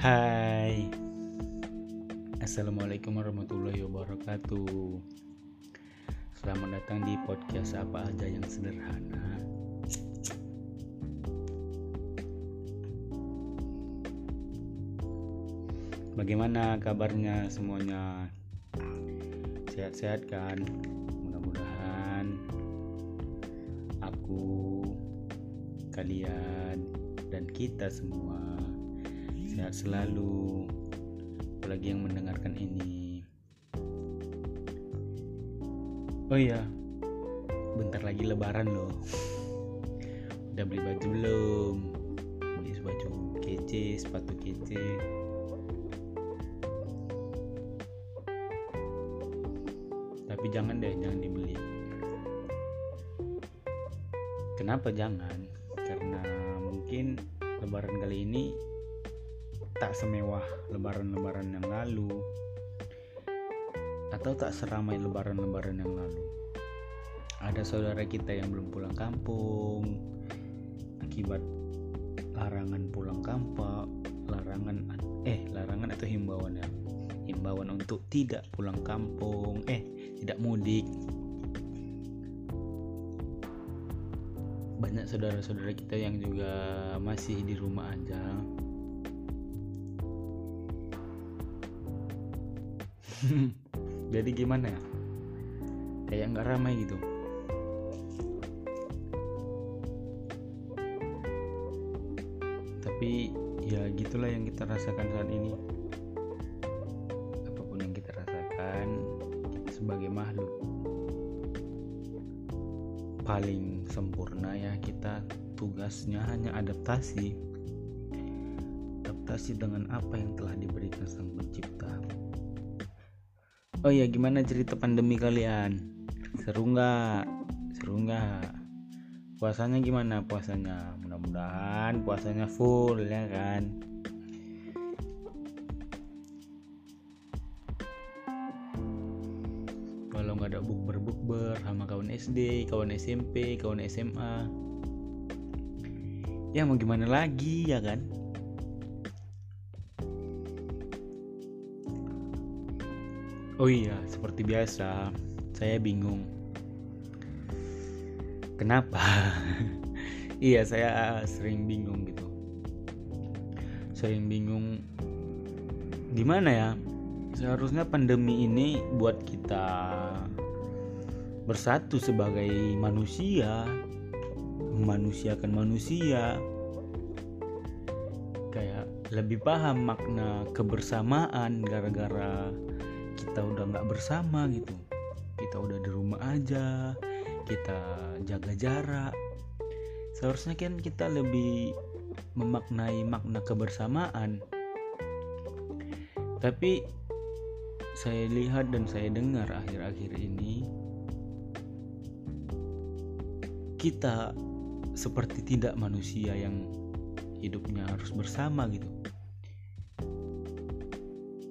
Hai Assalamualaikum warahmatullahi wabarakatuh Selamat datang di podcast apa aja yang sederhana Bagaimana kabarnya semuanya? Sehat-sehat kan? Mudah-mudahan Aku Kalian Dan kita semua Sehat selalu. Apalagi yang mendengarkan ini. Oh iya Bentar lagi lebaran loh. Udah beli baju belum? Beli baju kece, sepatu kece. Tapi jangan deh jangan dibeli. Kenapa jangan? Karena mungkin lebaran kali ini tak semewah lebaran-lebaran yang lalu atau tak seramai lebaran-lebaran yang lalu. Ada saudara kita yang belum pulang kampung akibat larangan pulang kampung larangan eh larangan atau himbauan ya? Himbauan untuk tidak pulang kampung eh tidak mudik. Banyak saudara-saudara kita yang juga masih di rumah aja jadi gimana ya? Kayak nggak ramai gitu. Tapi ya gitulah yang kita rasakan saat ini. Sebagai makhluk paling sempurna ya kita tugasnya hanya adaptasi. Adaptasi dengan apa yang telah diberikan sang pencipta oh ya gimana cerita pandemi kalian? Seru nggak? Seru nggak? Puasanya gimana? Puasanya mudah-mudahan puasanya full ya kan? Kalau nggak ada bukber bukber sama kawan SD kawan SMP kawan SMA ya mau gimana lagi ya kan oh iya seperti biasa saya bingung. Kenapa? Iya saya sering bingung gitu. Sering bingung gimana ya? Seharusnya pandemi ini buat kita bersatu sebagai manusia memanusiakan manusia. Kayak lebih paham makna kebersamaan gara-gara kita udah nggak bersama gitu kita udah di rumah aja kita jaga jarak seharusnya kan kita lebih memaknai makna kebersamaan tapi saya lihat dan saya dengar akhir-akhir ini kita seperti tidak manusia yang hidupnya harus bersama gitu.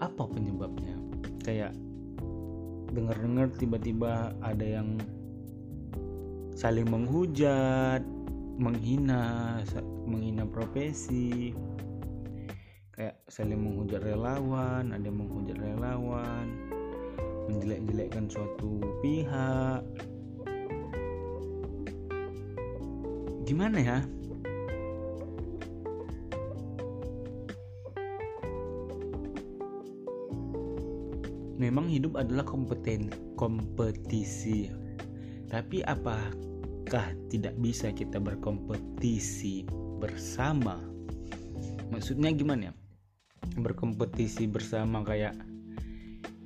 Apa penyebabnya? Kayak dengar-dengar tiba-tiba ada yang saling menghujat, menghina, menghina profesi, kayak saling menghujat relawan ada yang menghujat relawan menjelek-jelekkan suatu pihak. Gimana ya memang hidup adalah kompeten kompetisi. Tapi apakah tidak bisa kita berkompetisi bersama? Maksudnya gimana? Ya berkompetisi bersama kayak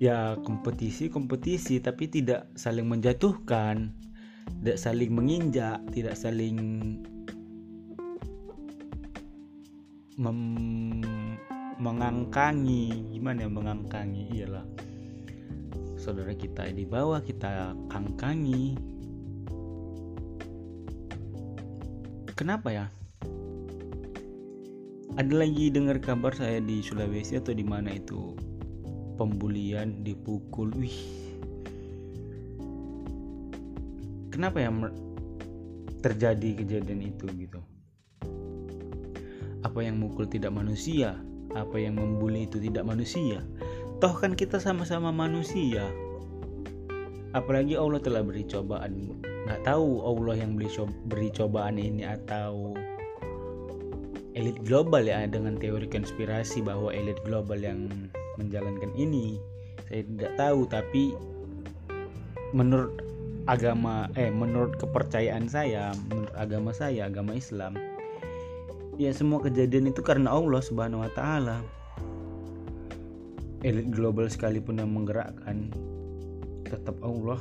ya kompetisi kompetisi tapi tidak saling menjatuhkan tidak saling menginjak tidak saling mem mengangkangi. Gimana ya mengangkangi? Iyalah saudara kita di bawah kita kangkangi. Kenapa ya? Ada lagi dengar kabar saya di Sulawesi atau di mana itu? Pembulian dipukul. Wih. Kenapa ya terjadi kejadian itu gitu? Apa yang mukul tidak manusia? Apa yang membuli itu tidak manusia toh kan kita sama-sama manusia. Apalagi Allah telah beri cobaan. Nggak tahu Allah yang beri, beri cobaan ini atau elit global ya dengan teori konspirasi bahwa elit global yang menjalankan ini. Saya tidak tahu tapi menurut agama eh menurut kepercayaan saya menurut agama saya agama Islam ya semua kejadian itu karena Allah Subhanahu wa taala elit global sekalipun yang menggerakkan tetap Allah.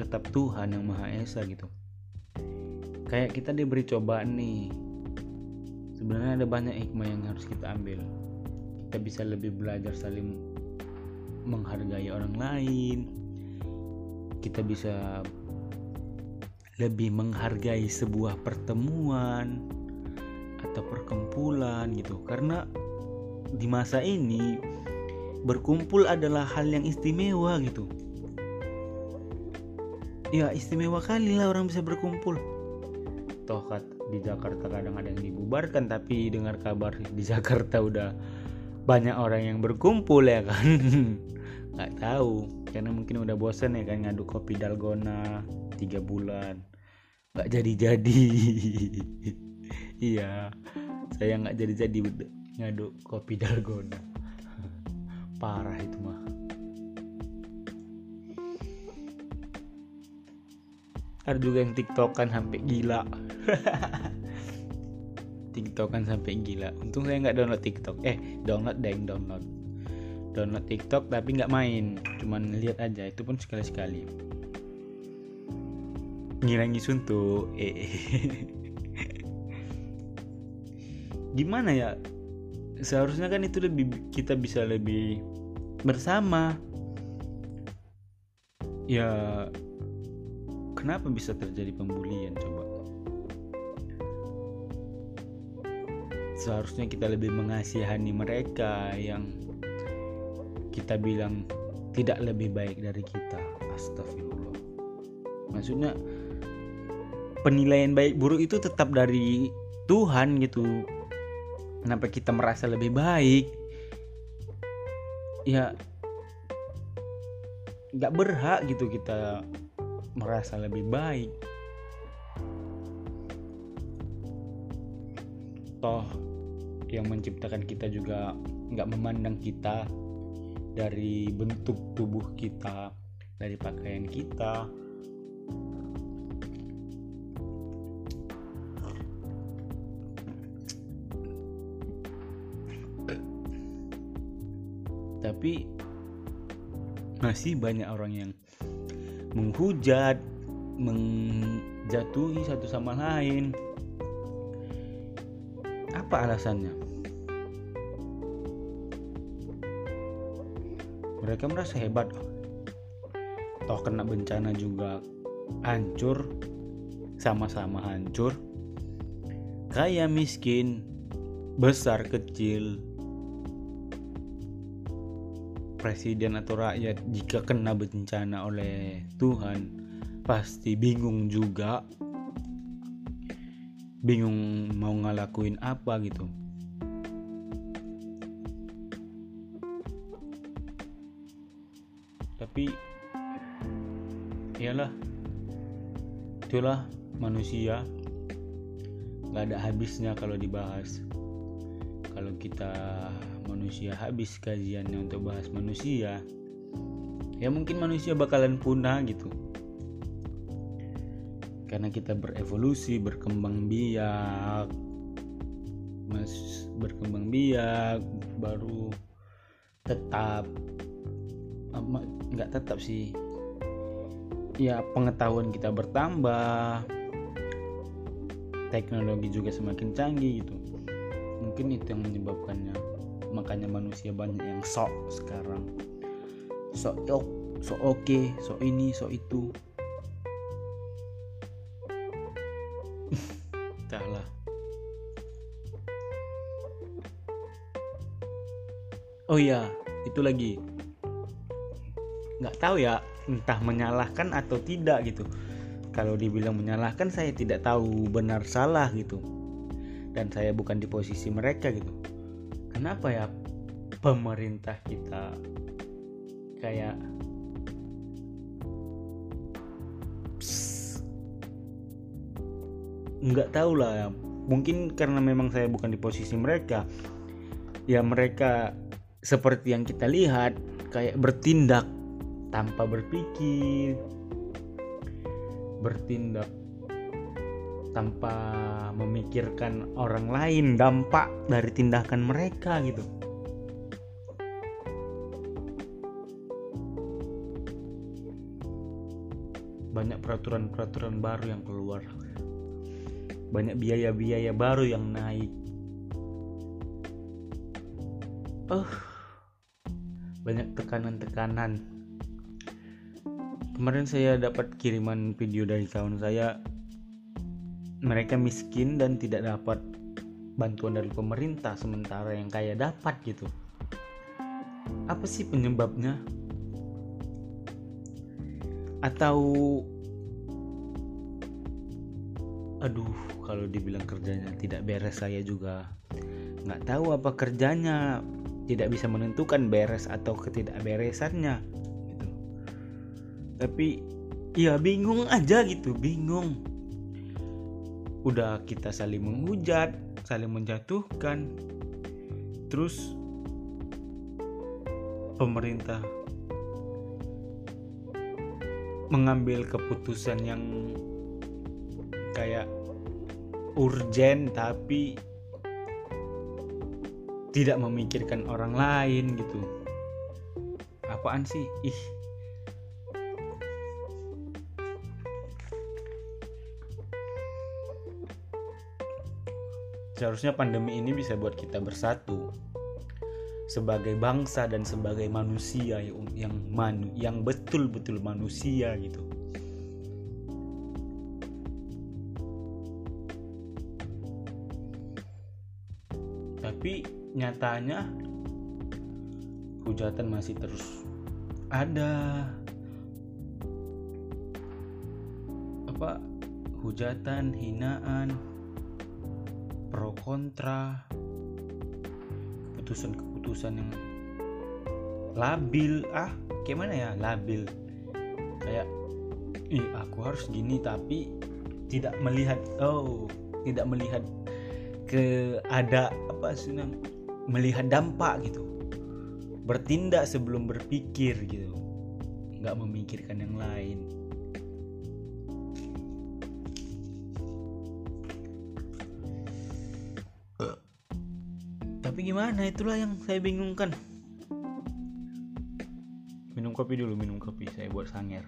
Tetap Tuhan yang Maha Esa gitu. Kayak kita diberi cobaan nih. Sebenarnya ada banyak hikmah yang harus kita ambil. Kita bisa lebih belajar saling menghargai orang lain. Kita bisa lebih menghargai sebuah pertemuan atau perkumpulan gitu. Karena di masa ini berkumpul adalah hal yang istimewa gitu. Ya istimewa kali lah orang bisa berkumpul. Toh di Jakarta kadang ada yang dibubarkan tapi dengar kabar di Jakarta udah banyak orang yang berkumpul ya kan? Nggak tahu karena mungkin udah bosan ya kan? Ngadu kopi dalgona tiga bulan. Nggak jadi jadi iya. Saya nggak jadi jadi ngadu kopi dalgona. Parah itu mah. Ada juga yang tiktokan sampai gila. Tiktokan sampai gila. Untung saya nggak download tiktok. Eh download deng download. Download tiktok tapi nggak main. Cuman lihat aja. Itu pun sekali sekali ngirangi suntuk. Eh gimana ya? Seharusnya kan itu lebih kita bisa lebih bersama. Ya kenapa bisa terjadi pembulian coba? Seharusnya kita lebih mengasihani mereka yang kita bilang tidak lebih baik dari kita. Astagfirullah. Maksudnya penilaian baik buruk itu tetap dari Tuhan gitu kenapa kita merasa lebih baik? Ya nggak berhak gitu kita merasa lebih baik. Toh yang menciptakan kita juga nggak memandang kita dari bentuk tubuh kita dari pakaian kita tapi masih banyak orang yang menghujat, menjatuhi satu sama lain. Apa alasannya? Mereka merasa hebat. Toh kena bencana juga hancur, sama-sama hancur. Kaya miskin, besar kecil, presiden atau rakyat jika kena bencana oleh Tuhan pasti bingung juga. Bingung mau ngelakuin apa gitu. Tapi iyalah itulah manusia. Nggak ada habisnya kalau dibahas. Kalau kita manusia habis kajiannya untuk bahas manusia ya mungkin manusia bakalan punah gitu. Karena kita berevolusi berkembang biak mas berkembang biak baru tetap nggak tetap sih. Ya pengetahuan kita bertambah teknologi juga semakin canggih gitu. Mungkin itu yang menyebabkannya makanya manusia banyak yang sok sekarang. Sok yok sok oke okay, sok ini sok itu. Entahlah oh iya itu lagi. Nggak tahu ya entah menyalahkan atau tidak gitu. Kalau dibilang menyalahkan saya tidak tahu benar salah gitu. Dan saya bukan di posisi mereka gitu kenapa ya pemerintah kita kayak nggak tahu lah. Ya mungkin karena memang saya bukan di posisi mereka ya mereka seperti yang kita lihat kayak bertindak tanpa berpikir bertindak tanpa memikirkan orang lain dampak dari tindakan mereka gitu. Banyak peraturan-peraturan baru yang keluar. Banyak biaya-biaya baru yang naik. Oh banyak tekanan-tekanan. Kemarin saya dapat kiriman video dari kawan saya mereka miskin dan tidak dapat bantuan dari pemerintah sementara yang kaya dapat gitu. Apa sih penyebabnya? Atau aduh kalau dibilang kerjanya tidak beres saya juga nggak tahu apa kerjanya. Tidak bisa menentukan beres atau ketidakberesannya gitu. Tapi ya bingung aja gitu bingung udah kita saling menghujat saling menjatuhkan. Terus pemerintah mengambil keputusan yang kayak urgen tapi tidak memikirkan orang lain gitu. Apaan sih? Ih seharusnya pandemi ini bisa buat kita bersatu. Sebagai bangsa dan sebagai manusia yang yang manu yang betul-betul manusia gitu. Tapi nyatanya hujatan masih terus ada. Apa? Hujatan hinaan pro kontra keputusan-keputusan yang labil. Ah gimana ya? Labil. Kayak ih aku harus gini tapi tidak melihat oh tidak melihat ke ada apa sih melihat dampak gitu. Bertindak sebelum berpikir gitu. Nggak memikirkan yang lain tapi gimana? Itulah yang saya bingungkan. Minum kopi dulu minum kopi. Saya buat sanger.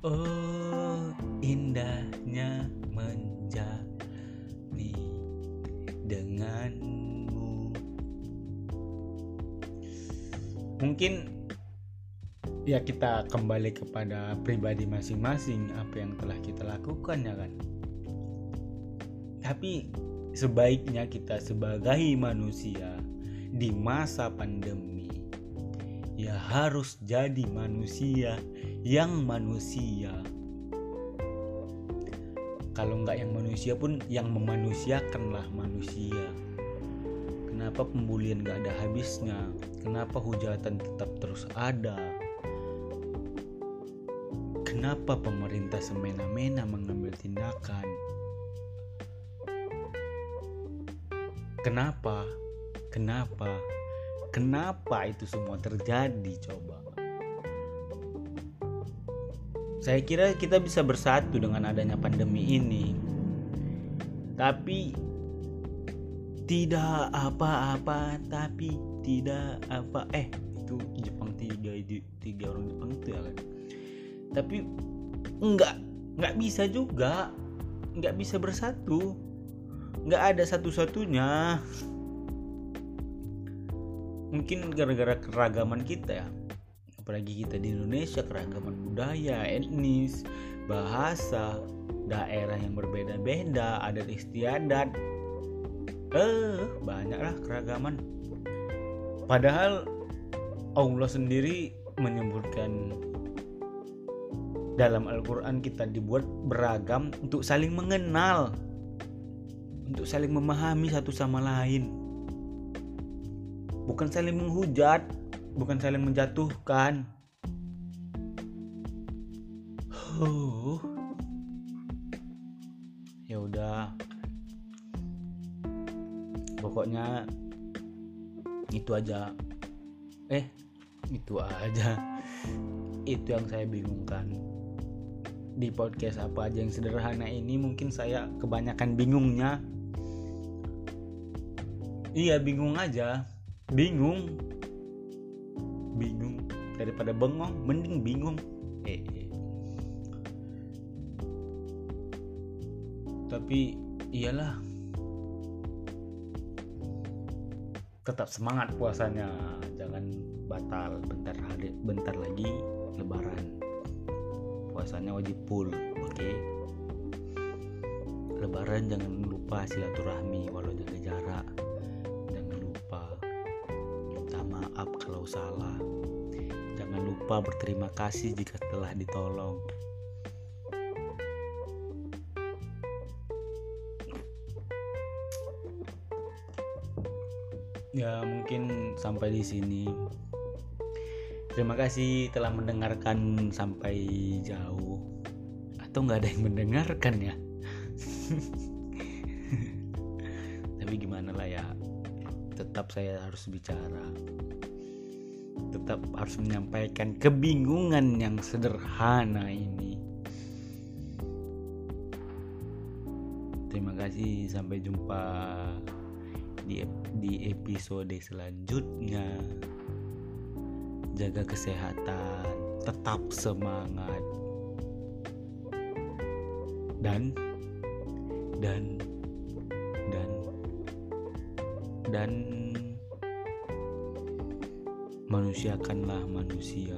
Oh kita kembali kepada pribadi masing-masing apa yang telah kita lakukan ya kan? Tapi sebaiknya kita sebagai manusia di masa pandemi ya harus jadi manusia yang manusia. Kalau nggak yang manusia pun yang memanusiakanlah manusia. Kenapa pembulian nggak ada habisnya? Kenapa hujatan tetap terus ada kenapa pemerintah semena-mena mengambil tindakan kenapa kenapa kenapa itu semua terjadi coba saya kira kita bisa bersatu dengan adanya pandemi ini. Tapi tidak apa-apa, tapi tidak apa eh itu Jepang tiga tiga orang Jepang itu ya kan. Tapi enggak enggak bisa juga enggak bisa bersatu enggak ada satu-satunya mungkin gara-gara keragaman kita ya apalagi kita di Indonesia keragaman budaya, etnis, bahasa, daerah yang berbeda-beda, adat istiadat. Eh, banyaklah keragaman. Padahal Allah sendiri menyebutkan dalam Al-Quran kita dibuat beragam untuk saling mengenal untuk saling memahami satu sama lain. Bukan saling menghujat bukan saling menjatuhkan. Huh. ya udah. Pokoknya itu aja. Eh itu aja. Itu yang saya bingungkan di podcast apa aja yang sederhana ini mungkin saya kebanyakan bingungnya. Iya bingung aja. Bingung. Bingung. Daripada bengong mending bingung. Eh, eh. tapi iyalah. Tetap semangat puasanya. Jangan batal bentar hari bentar lagi lebaran puasanya wajib full oke okay? lebaran jangan lupa silaturahmi walau jaga jarak maaf kalau salah. Jangan lupa berterima kasih jika telah ditolong. Ya, mungkin sampai di sini. Terima kasih telah mendengarkan sampai jauh. Atau nggak ada yang mendengarkan ya? Tapi gimana lah ya, tetap saya harus bicara tetap harus menyampaikan kebingungan yang sederhana ini. Terima kasih, sampai jumpa di di episode selanjutnya. Jaga kesehatan, tetap semangat. Dan dan dan dan manusiakanlah manusia